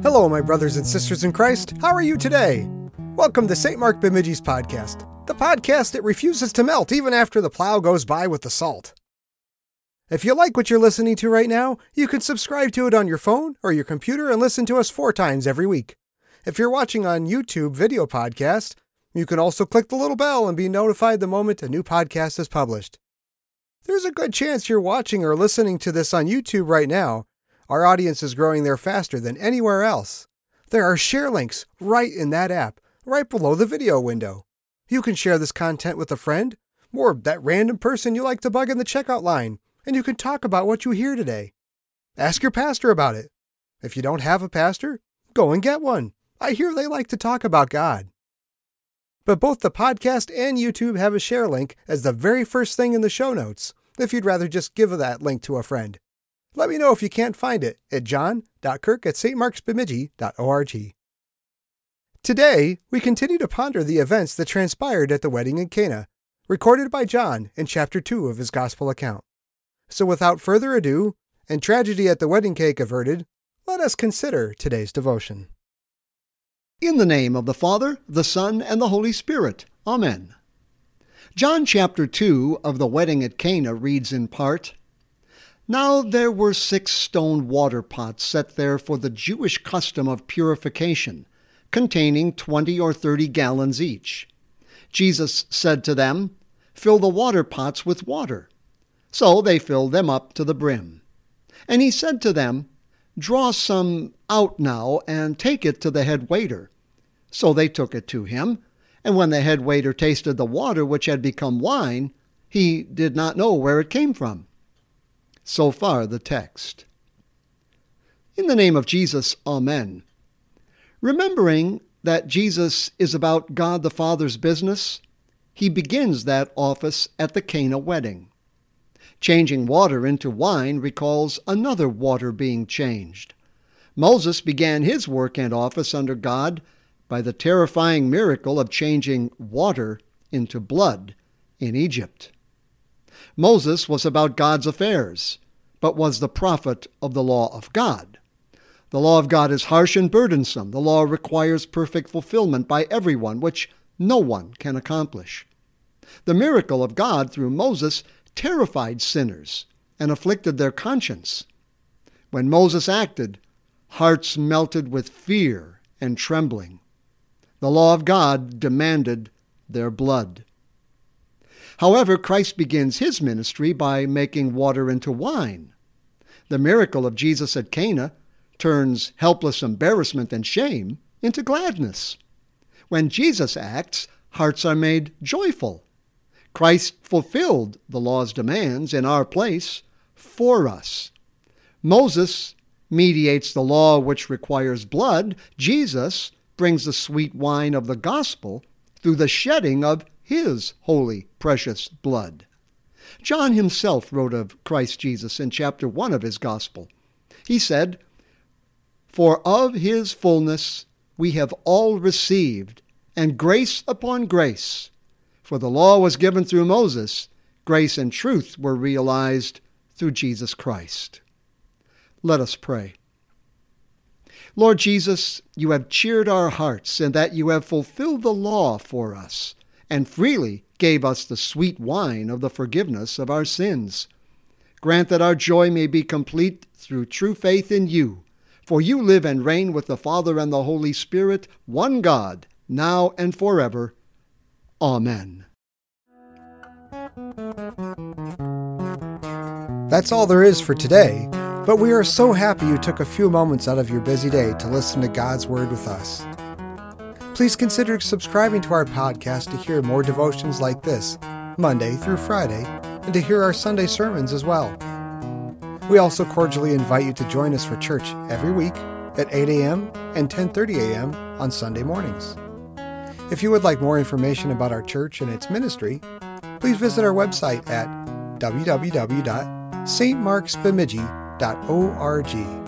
Hello, my brothers and sisters in Christ. How are you today? Welcome to St. Mark Bemidji's podcast, the podcast that refuses to melt even after the plow goes by with the salt. If you like what you're listening to right now, you can subscribe to it on your phone or your computer and listen to us four times every week. If you're watching on YouTube video podcast, you can also click the little bell and be notified the moment a new podcast is published. There's a good chance you're watching or listening to this on YouTube right now. Our audience is growing there faster than anywhere else. There are share links right in that app right below the video window. You can share this content with a friend or that random person you like to bug in the checkout line, and you can talk about what you hear today. Ask your pastor about it. If you don't have a pastor, go and get one. I hear they like to talk about God. But both the podcast and YouTube have a share link as the very first thing in the show notes, if you'd rather just give that link to a friend. Let me know if you can't find it at john.kirk at stmarksbemidji.org. Today, we continue to ponder the events that transpired at the wedding in Cana, recorded by John in chapter 2 of his Gospel account. So, without further ado, and tragedy at the wedding cake averted, let us consider today's devotion. In the name of the Father, the Son, and the Holy Spirit. Amen. John chapter 2 of the wedding at Cana reads in part Now there were six stone water pots set there for the Jewish custom of purification containing twenty or thirty gallons each. Jesus said to them, Fill the water pots with water. So they filled them up to the brim. And he said to them, Draw some out now and take it to the head waiter. So they took it to him. And when the head waiter tasted the water which had become wine, he did not know where it came from. So far the text. In the name of Jesus, Amen. Remembering that Jesus is about God the Father's business, he begins that office at the Cana wedding. Changing water into wine recalls another water being changed. Moses began his work and office under God by the terrifying miracle of changing water into blood in Egypt. Moses was about God's affairs, but was the prophet of the law of God. The law of God is harsh and burdensome. The law requires perfect fulfillment by everyone, which no one can accomplish. The miracle of God through Moses terrified sinners and afflicted their conscience. When Moses acted, hearts melted with fear and trembling. The law of God demanded their blood. However, Christ begins his ministry by making water into wine. The miracle of Jesus at Cana turns helpless embarrassment and shame into gladness. When Jesus acts, hearts are made joyful. Christ fulfilled the law's demands in our place for us. Moses mediates the law which requires blood. Jesus brings the sweet wine of the gospel through the shedding of his holy, precious blood. John himself wrote of Christ Jesus in chapter 1 of his gospel. He said, for of his fullness we have all received, and grace upon grace. For the law was given through Moses, grace and truth were realized through Jesus Christ. Let us pray. Lord Jesus, you have cheered our hearts in that you have fulfilled the law for us, and freely gave us the sweet wine of the forgiveness of our sins. Grant that our joy may be complete through true faith in you for you live and reign with the Father and the Holy Spirit, one God, now and forever. Amen. That's all there is for today, but we are so happy you took a few moments out of your busy day to listen to God's Word with us. Please consider subscribing to our podcast to hear more devotions like this, Monday through Friday, and to hear our Sunday sermons as well. We also cordially invite you to join us for church every week at 8 a.m. and 10:30 a.m. on Sunday mornings. If you would like more information about our church and its ministry, please visit our website at www.stmarksbemidji.org.